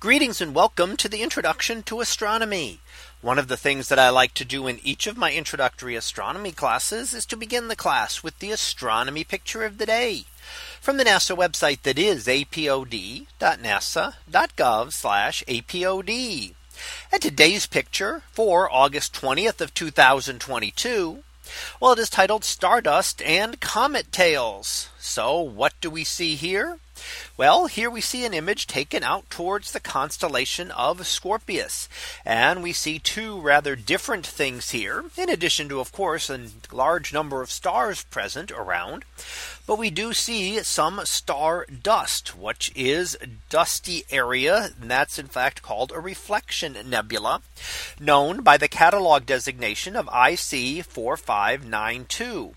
Greetings and welcome to the introduction to astronomy. One of the things that I like to do in each of my introductory astronomy classes is to begin the class with the astronomy picture of the day from the NASA website that is apod.nasa.gov apod. And today's picture for August 20th of 2022. Well, it is titled Stardust and Comet Tails. So what do we see here? Well, here we see an image taken out towards the constellation of Scorpius. And we see two rather different things here, in addition to, of course, a large number of stars present around. But we do see some star dust, which is dusty area. And that's in fact called a reflection nebula, known by the catalog designation of IC 4592.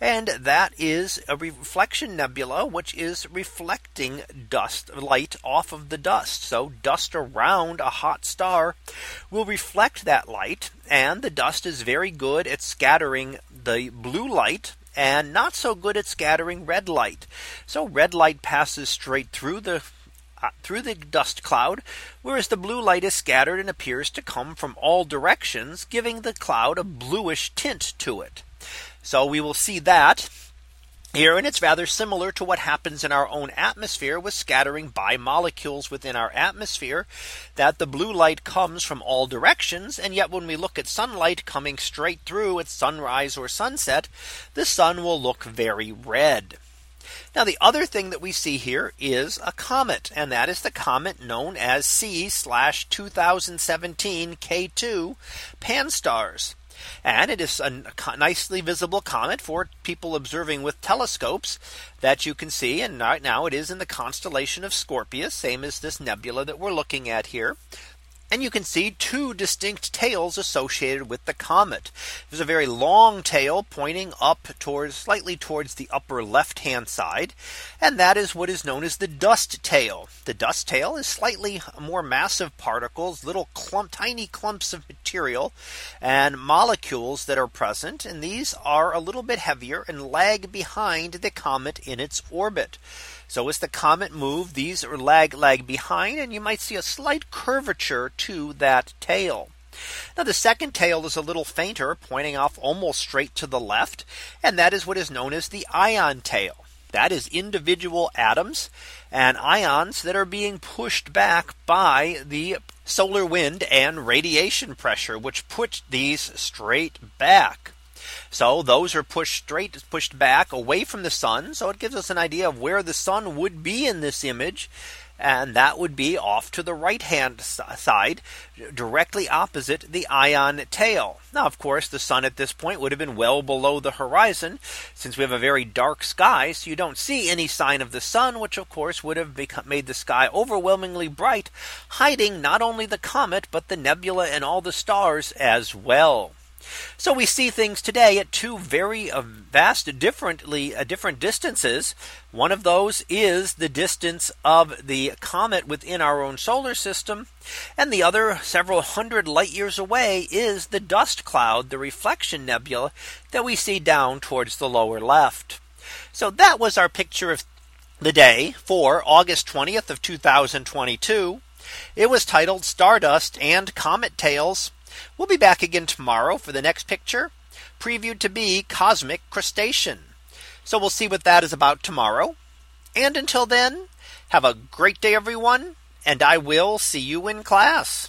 And that is a reflection nebula, which is reflecting dust light off of the dust. So dust around a hot star will reflect that light. And the dust is very good at scattering the blue light and not so good at scattering red light. So red light passes straight through the uh, through the dust cloud, whereas the blue light is scattered and appears to come from all directions, giving the cloud a bluish tint to it. So we will see that here and it's rather similar to what happens in our own atmosphere with scattering by molecules within our atmosphere that the blue light comes from all directions and yet when we look at sunlight coming straight through at sunrise or sunset the sun will look very red. Now the other thing that we see here is a comet and that is the comet known as C 2017 K2 Pan-STARRS. And it is a nicely visible comet for people observing with telescopes that you can see. And right now it is in the constellation of Scorpius, same as this nebula that we're looking at here. And you can see two distinct tails associated with the comet. There's a very long tail pointing up towards slightly towards the upper left hand side. And that is what is known as the dust tail. The dust tail is slightly more massive particles, little clump, tiny clumps of material and molecules that are present. And these are a little bit heavier and lag behind the comet in its orbit. So as the comet moves, these are lag lag behind and you might see a slight curvature to that tail. Now the second tail is a little fainter pointing off almost straight to the left. And that is what is known as the ion tail. That is individual atoms and ions that are being pushed back by the solar wind and radiation pressure, which put these straight back. So those are pushed straight pushed back away from the sun. So it gives us an idea of where the sun would be in this image. And that would be off to the right hand side, directly opposite the ion tail. Now, of course, the sun at this point would have been well below the horizon since we have a very dark sky. So you don't see any sign of the sun, which of course would have become, made the sky overwhelmingly bright, hiding not only the comet, but the nebula and all the stars as well. So we see things today at two very uh, vast differently uh, different distances. One of those is the distance of the comet within our own solar system. And the other several hundred light years away is the dust cloud, the reflection nebula that we see down towards the lower left. So that was our picture of the day for August 20th of 2022. It was titled Stardust and Comet Tails. We'll be back again tomorrow for the next picture previewed to be cosmic crustacean. So we'll see what that is about tomorrow. And until then, have a great day, everyone, and I will see you in class.